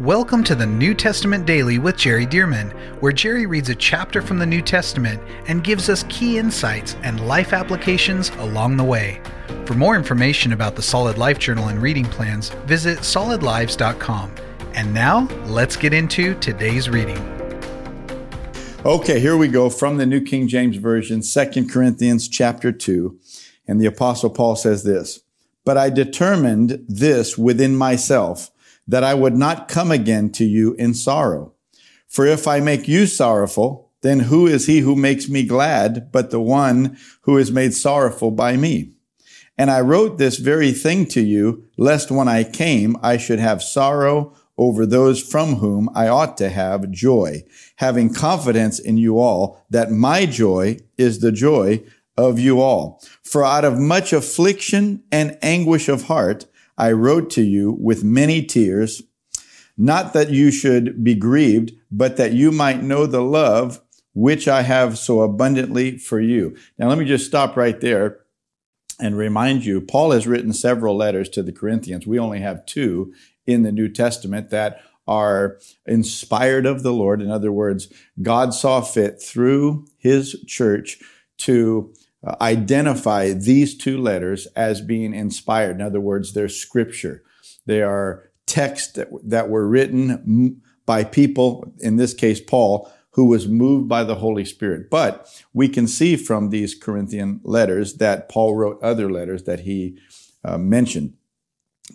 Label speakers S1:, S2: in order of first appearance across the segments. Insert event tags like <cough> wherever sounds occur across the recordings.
S1: Welcome to the New Testament Daily with Jerry Dirmann, where Jerry reads a chapter from the New Testament and gives us key insights and life applications along the way. For more information about the Solid Life Journal and reading plans, visit solidlives.com. And now, let's get into today's reading.
S2: Okay, here we go from the New King James Version, 2 Corinthians chapter 2. And the apostle Paul says this, But I determined this within myself, that I would not come again to you in sorrow. For if I make you sorrowful, then who is he who makes me glad but the one who is made sorrowful by me? And I wrote this very thing to you, lest when I came I should have sorrow over those from whom I ought to have joy, having confidence in you all that my joy is the joy of you all. For out of much affliction and anguish of heart, I wrote to you with many tears, not that you should be grieved, but that you might know the love which I have so abundantly for you. Now, let me just stop right there and remind you, Paul has written several letters to the Corinthians. We only have two in the New Testament that are inspired of the Lord. In other words, God saw fit through his church to identify these two letters as being inspired. In other words, they're scripture. They are texts that, that were written by people, in this case, Paul, who was moved by the Holy Spirit. But we can see from these Corinthian letters that Paul wrote other letters that he uh, mentioned.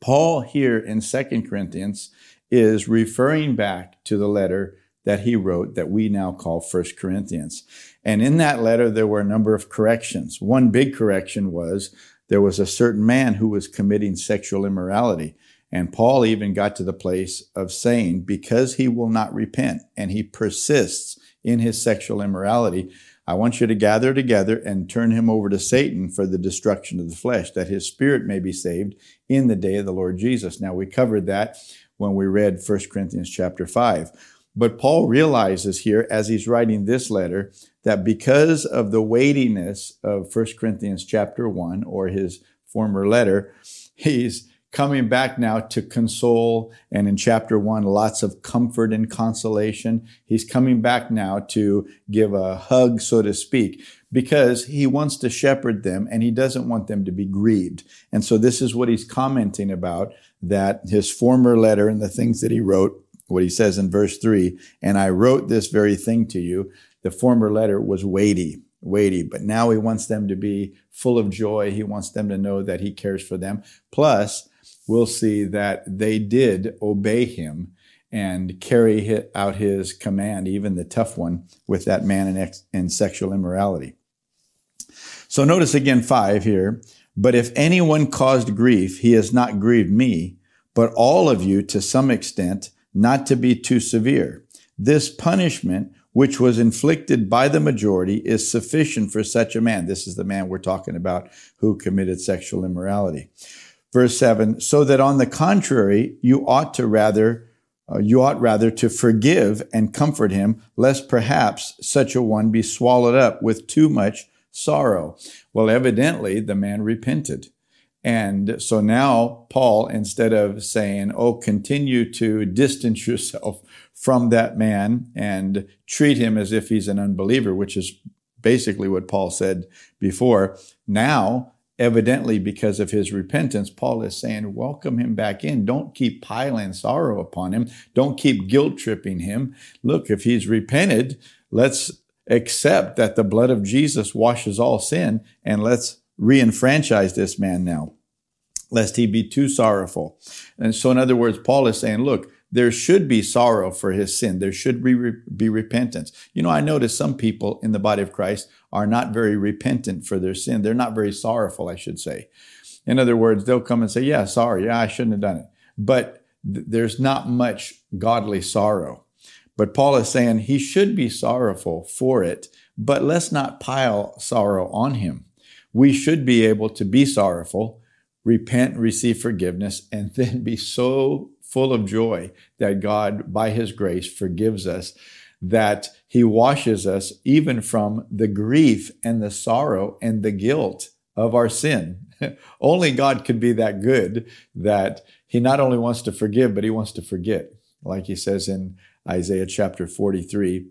S2: Paul here in Second Corinthians is referring back to the letter that he wrote that we now call First Corinthians. And in that letter, there were a number of corrections. One big correction was there was a certain man who was committing sexual immorality. And Paul even got to the place of saying, because he will not repent and he persists in his sexual immorality, I want you to gather together and turn him over to Satan for the destruction of the flesh, that his spirit may be saved in the day of the Lord Jesus. Now, we covered that when we read 1 Corinthians chapter 5. But Paul realizes here, as he's writing this letter, that because of the weightiness of 1 Corinthians chapter 1 or his former letter, he's coming back now to console. And in chapter one, lots of comfort and consolation. He's coming back now to give a hug, so to speak, because he wants to shepherd them and he doesn't want them to be grieved. And so this is what he's commenting about that his former letter and the things that he wrote, what he says in verse three, and I wrote this very thing to you. The former letter was weighty weighty, but now he wants them to be full of joy. He wants them to know that he cares for them. Plus, we'll see that they did obey him and carry out his command, even the tough one, with that man in, ex- in sexual immorality. So notice again five here. But if anyone caused grief, he has not grieved me, but all of you to some extent, not to be too severe. This punishment, which was inflicted by the majority, is sufficient for such a man. This is the man we're talking about who committed sexual immorality. Verse 7 so that on the contrary, you ought to rather uh, you ought rather to forgive and comfort him, lest perhaps such a one be swallowed up with too much sorrow. Well, evidently the man repented. And so now Paul, instead of saying, Oh, continue to distance yourself from that man and treat him as if he's an unbeliever, which is basically what Paul said before. Now evidently because of his repentance, Paul is saying, welcome him back in. Don't keep piling sorrow upon him. Don't keep guilt tripping him. Look, if he's repented, let's accept that the blood of Jesus washes all sin and let's re-enfranchise this man now, lest he be too sorrowful. And so, in other words, Paul is saying, look, there should be sorrow for his sin. There should be, be repentance. You know, I notice some people in the body of Christ are not very repentant for their sin. They're not very sorrowful, I should say. In other words, they'll come and say, Yeah, sorry. Yeah, I shouldn't have done it. But th- there's not much godly sorrow. But Paul is saying he should be sorrowful for it, but let's not pile sorrow on him. We should be able to be sorrowful, repent, receive forgiveness, and <laughs> then be so full of joy that God, by his grace, forgives us, that he washes us even from the grief and the sorrow and the guilt of our sin. <laughs> only God could be that good that he not only wants to forgive, but he wants to forget. like he says in Isaiah chapter 43,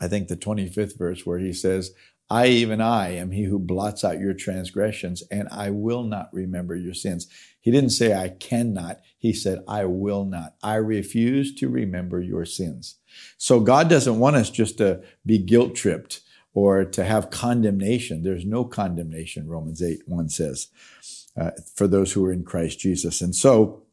S2: I think the 25th verse, where he says, I, even I, am he who blots out your transgressions, and I will not remember your sins. He didn't say, I cannot. He said, I will not. I refuse to remember your sins. So God doesn't want us just to be guilt tripped or to have condemnation. There's no condemnation, Romans 8 1 says, uh, for those who are in Christ Jesus. And so,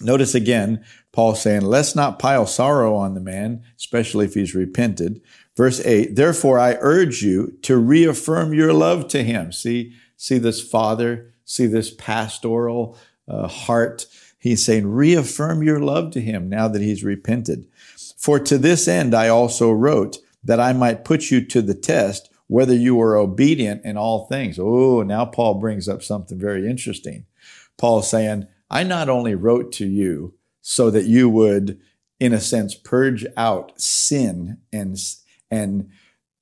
S2: Notice again, Paul saying, let's not pile sorrow on the man, especially if he's repented. Verse 8, therefore I urge you to reaffirm your love to him. See, see this father, see this pastoral uh, heart. He's saying, reaffirm your love to him now that he's repented. For to this end I also wrote that I might put you to the test whether you are obedient in all things. Oh, now Paul brings up something very interesting. Paul's saying, I not only wrote to you so that you would, in a sense, purge out sin and, and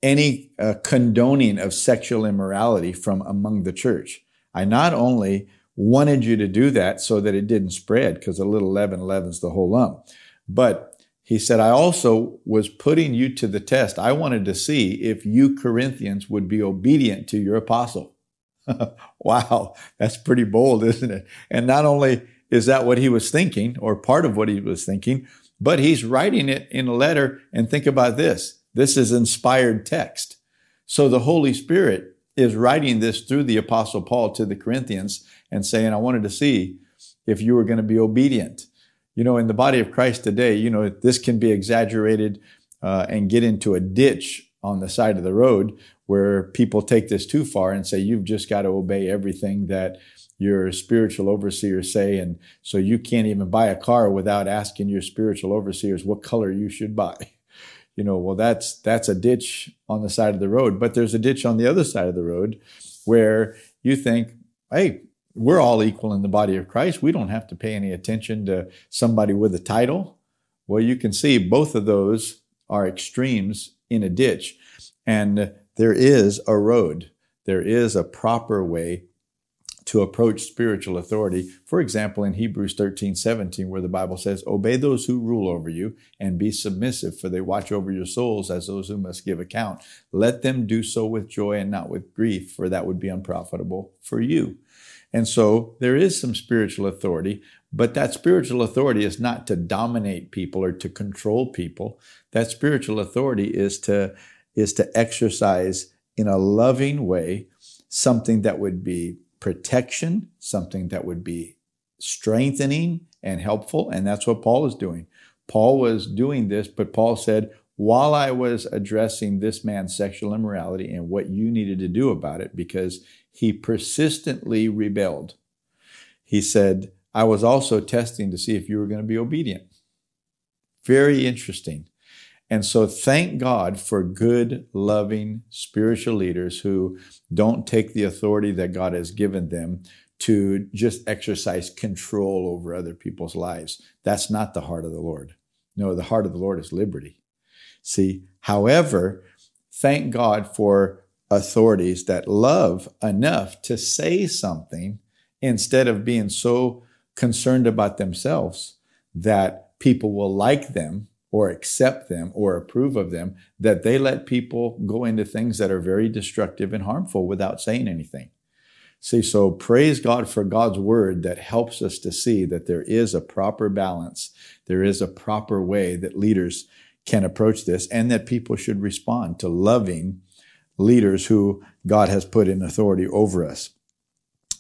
S2: any uh, condoning of sexual immorality from among the church. I not only wanted you to do that so that it didn't spread, because a little leaven leavens the whole lump, but he said, I also was putting you to the test. I wanted to see if you Corinthians would be obedient to your apostle. <laughs> wow, that's pretty bold, isn't it? And not only is that what he was thinking, or part of what he was thinking, but he's writing it in a letter. And think about this this is inspired text. So the Holy Spirit is writing this through the Apostle Paul to the Corinthians and saying, I wanted to see if you were going to be obedient. You know, in the body of Christ today, you know, this can be exaggerated uh, and get into a ditch on the side of the road where people take this too far and say, you've just got to obey everything that your spiritual overseers say. And so you can't even buy a car without asking your spiritual overseers what color you should buy. <laughs> You know, well, that's, that's a ditch on the side of the road, but there's a ditch on the other side of the road where you think, hey, we're all equal in the body of Christ. We don't have to pay any attention to somebody with a title. Well, you can see both of those are extremes in a ditch. And there is a road, there is a proper way to approach spiritual authority. For example, in Hebrews 13, 17, where the Bible says, Obey those who rule over you and be submissive, for they watch over your souls as those who must give account. Let them do so with joy and not with grief, for that would be unprofitable for you. And so there is some spiritual authority, but that spiritual authority is not to dominate people or to control people. That spiritual authority is to, is to exercise in a loving way something that would be protection, something that would be strengthening and helpful. And that's what Paul is doing. Paul was doing this, but Paul said, while I was addressing this man's sexual immorality and what you needed to do about it, because he persistently rebelled, he said, I was also testing to see if you were going to be obedient. Very interesting. And so thank God for good, loving spiritual leaders who don't take the authority that God has given them to just exercise control over other people's lives. That's not the heart of the Lord. No, the heart of the Lord is liberty. See, however, thank God for authorities that love enough to say something instead of being so concerned about themselves that people will like them or accept them or approve of them that they let people go into things that are very destructive and harmful without saying anything. See, so praise God for God's word that helps us to see that there is a proper balance. There is a proper way that leaders can approach this and that people should respond to loving leaders who God has put in authority over us.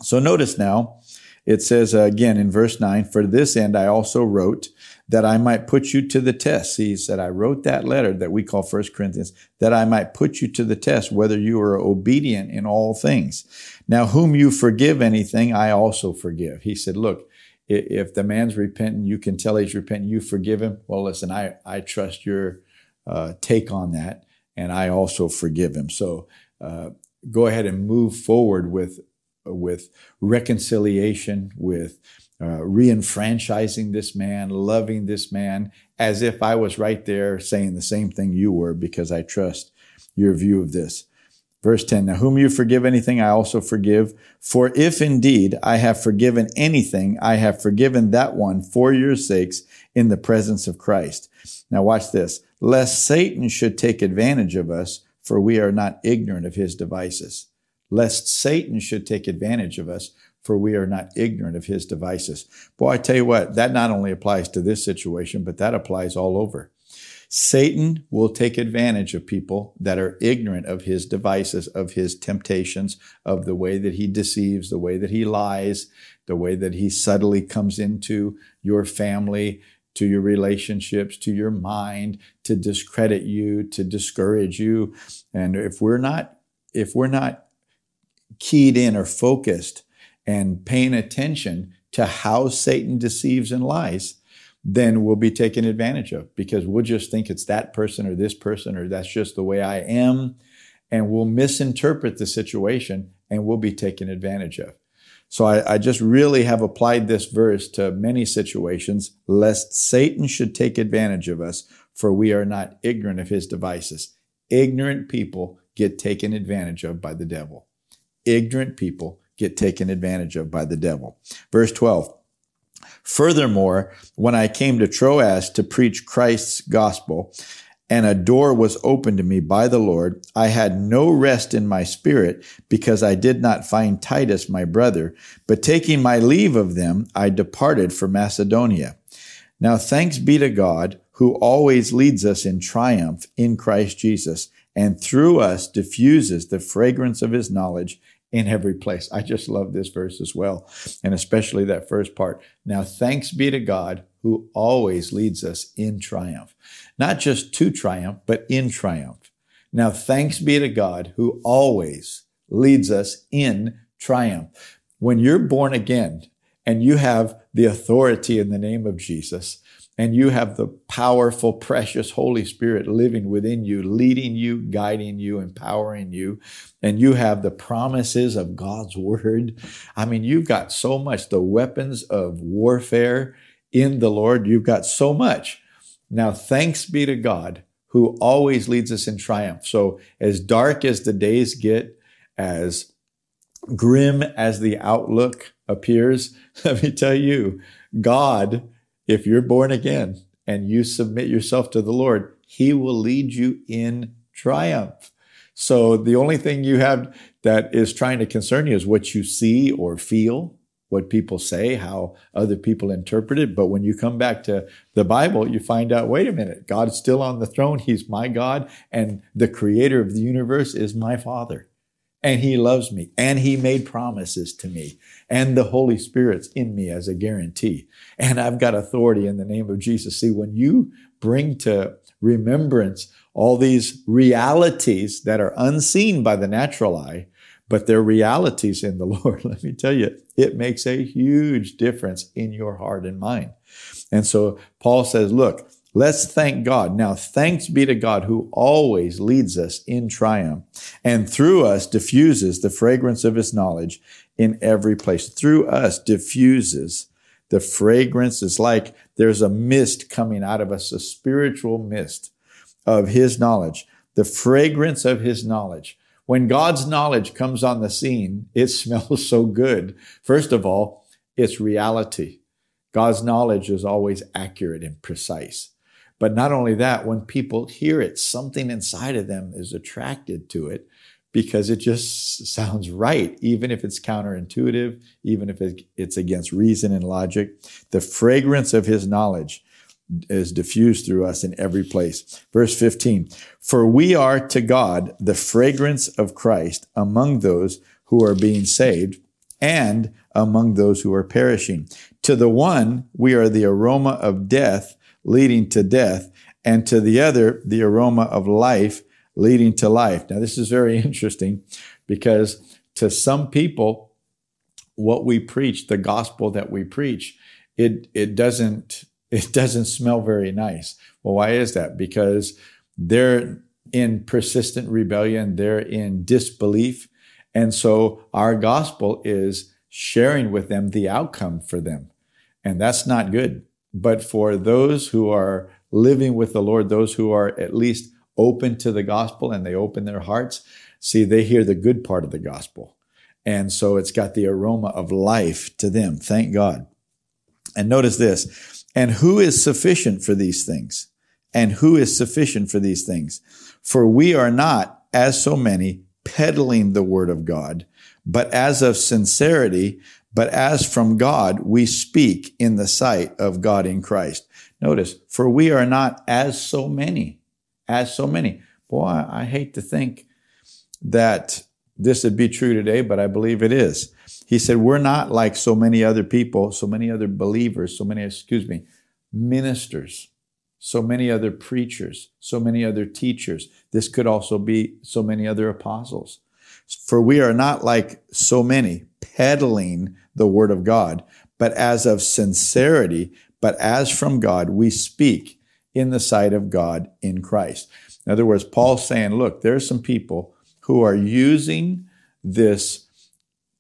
S2: So notice now, it says again in verse 9, For this end I also wrote that I might put you to the test. See, he said, I wrote that letter that we call First Corinthians, that I might put you to the test, whether you are obedient in all things. Now, whom you forgive anything, I also forgive. He said, Look, if the man's repentant, you can tell he's repentant, you forgive him. Well, listen, I, I trust your uh, take on that, and I also forgive him. So uh, go ahead and move forward with, with reconciliation, with uh, re-enfranchising this man, loving this man, as if I was right there saying the same thing you were, because I trust your view of this. Verse 10 Now, whom you forgive anything, I also forgive. For if indeed I have forgiven anything, I have forgiven that one for your sakes in the presence of Christ. Now, watch this. Lest Satan should take advantage of us, for we are not ignorant of his devices. Lest Satan should take advantage of us, for we are not ignorant of his devices. Boy, I tell you what, that not only applies to this situation, but that applies all over. Satan will take advantage of people that are ignorant of his devices, of his temptations, of the way that he deceives, the way that he lies, the way that he subtly comes into your family, to your relationships, to your mind, to discredit you, to discourage you. And if we're not, if we're not keyed in or focused and paying attention to how Satan deceives and lies, then we'll be taken advantage of because we'll just think it's that person or this person or that's just the way I am. And we'll misinterpret the situation and we'll be taken advantage of. So I, I, just really have applied this verse to many situations, lest Satan should take advantage of us, for we are not ignorant of his devices. Ignorant people get taken advantage of by the devil. Ignorant people get taken advantage of by the devil. Verse 12. Furthermore, when I came to Troas to preach Christ's gospel, and a door was opened to me by the Lord, I had no rest in my spirit because I did not find Titus my brother, but taking my leave of them, I departed for Macedonia. Now thanks be to God who always leads us in triumph in Christ Jesus and through us diffuses the fragrance of his knowledge in every place. I just love this verse as well, and especially that first part. Now, thanks be to God who always leads us in triumph, not just to triumph, but in triumph. Now, thanks be to God who always leads us in triumph. When you're born again and you have the authority in the name of Jesus, and you have the powerful, precious Holy Spirit living within you, leading you, guiding you, empowering you, and you have the promises of God's word. I mean, you've got so much, the weapons of warfare in the Lord, you've got so much. Now, thanks be to God who always leads us in triumph. So, as dark as the days get, as grim as the outlook appears, <laughs> let me tell you, God if you're born again and you submit yourself to the Lord, He will lead you in triumph. So the only thing you have that is trying to concern you is what you see or feel, what people say, how other people interpret it. But when you come back to the Bible, you find out, wait a minute, God's still on the throne. He's my God and the creator of the universe is my father and he loves me and he made promises to me and the Holy Spirit's in me as a guarantee. And I've got authority in the name of Jesus. See, when you bring to remembrance all these realities that are unseen by the natural eye, but they're realities in the <laughs> Lord, let me tell you, it makes a huge difference in your heart and mind. And so Paul says, look, Let's thank God. Now, thanks be to God who always leads us in triumph and through us diffuses the fragrance of his knowledge in every place. Through us diffuses the fragrance. It's like there's a mist coming out of us, a spiritual mist of his knowledge, the fragrance of his knowledge. When God's knowledge comes on the scene, it <laughs> smells so good. First of all, it's reality. God's knowledge is always accurate and precise. But not only that, when people hear it, something inside of them is attracted to it because it just sounds right, even if it's counterintuitive, even if it's against reason and logic. The fragrance of his knowledge is diffused through us in every place. Verse 15, for we are to God the fragrance of Christ among those who are being saved and among those who are perishing. To the one, we are the aroma of death leading to death, and to the other, the aroma of life leading to life. Now, this is very <laughs> interesting because to some people, what we preach, the gospel that we preach, it, it doesn't, it doesn't smell very nice. Well, why is that? Because they're in persistent rebellion. They're in disbelief. And so our gospel is sharing with them the outcome for them. And that's not good. But for those who are living with the Lord, those who are at least open to the gospel and they open their hearts, See, they hear the good part of the gospel. And so it's got the aroma of life to them. Thank God. And notice this. And who is sufficient for these things? And who is sufficient for these things? For we are not, as so many, peddling the word of God, but as of sincerity, but as from God, we speak in the sight of God in Christ. Notice, for we are not as so many, as so many. Boy, I hate to think that this would be true today, but I believe it is. He said, We're not like so many other people, so many other believers, so many, excuse me, ministers, so many other preachers, so many other teachers. This could also be so many other apostles. For we are not like so many peddling the word of God, but as of sincerity, but as from God, we speak in the sight of God in Christ. In other words, Paul's saying, look, there's some people who are using this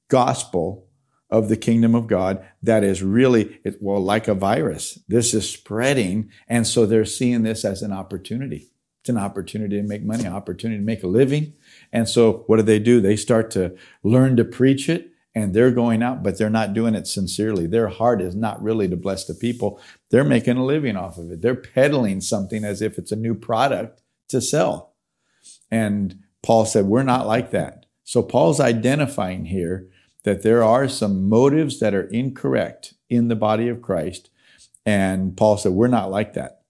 S2: gospel of the kingdom of God that is really, well, like a virus. This is spreading. And so they're seeing this as an opportunity. It's an opportunity to make money, an opportunity to make a living. And so what do they do? They start to learn to preach it and they're going out, but they're not doing it sincerely. Their heart is not really to bless the people. They're making a living off of it. They're peddling something as if it's a new product to sell. And Paul said, We're not like that. So Paul's identifying here that there are some motives that are incorrect in the body of Christ. And Paul said, We're not like that.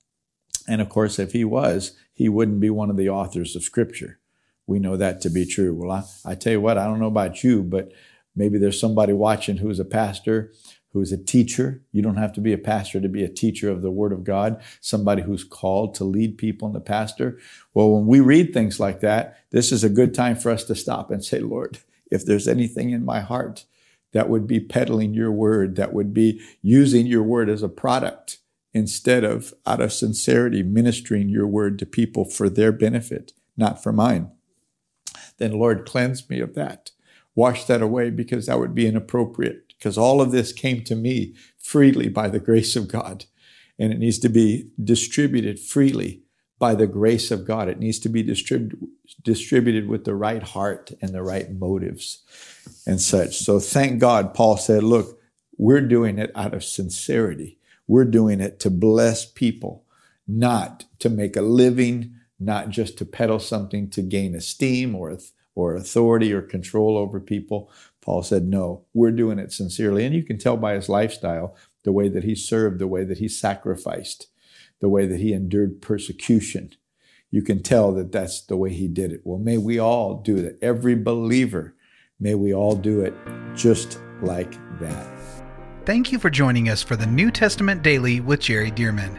S2: And of course, if he was, he wouldn't be one of the authors of Scripture. We know that to be true. Well, I, I tell you what, I don't know about you, but Maybe there's somebody watching who's a pastor, who's a teacher. You don't have to be a pastor to be a teacher of the Word of God, somebody who's called to lead people in the pastor. Well, when we read things like that, this is a good time for us to stop and say, Lord, if there's anything in my heart that would be peddling your word, that would be using your word as a product instead of out of sincerity ministering your word to people for their benefit, not for mine, then Lord, cleanse me of that wash that away because that would be inappropriate. Because all of this came to me freely by the grace of God. And it needs to be distributed freely by the grace of God. It needs to be distrib- distributed with the right heart and the right motives and such. So thank God, Paul said, look, we're doing it out of sincerity. We're doing it to bless people, not to make a living, not just to peddle something to gain esteem or or authority or control over people. Paul said, no, we're doing it sincerely. And you can tell by his lifestyle, the way that he served, the way that he sacrificed, the way that he endured persecution. You can tell that that's the way he did it. Well, may we all do that. Every believer, may we all do it just like that.
S1: Thank you for joining us for the New Testament Daily with Jerry Dirmann.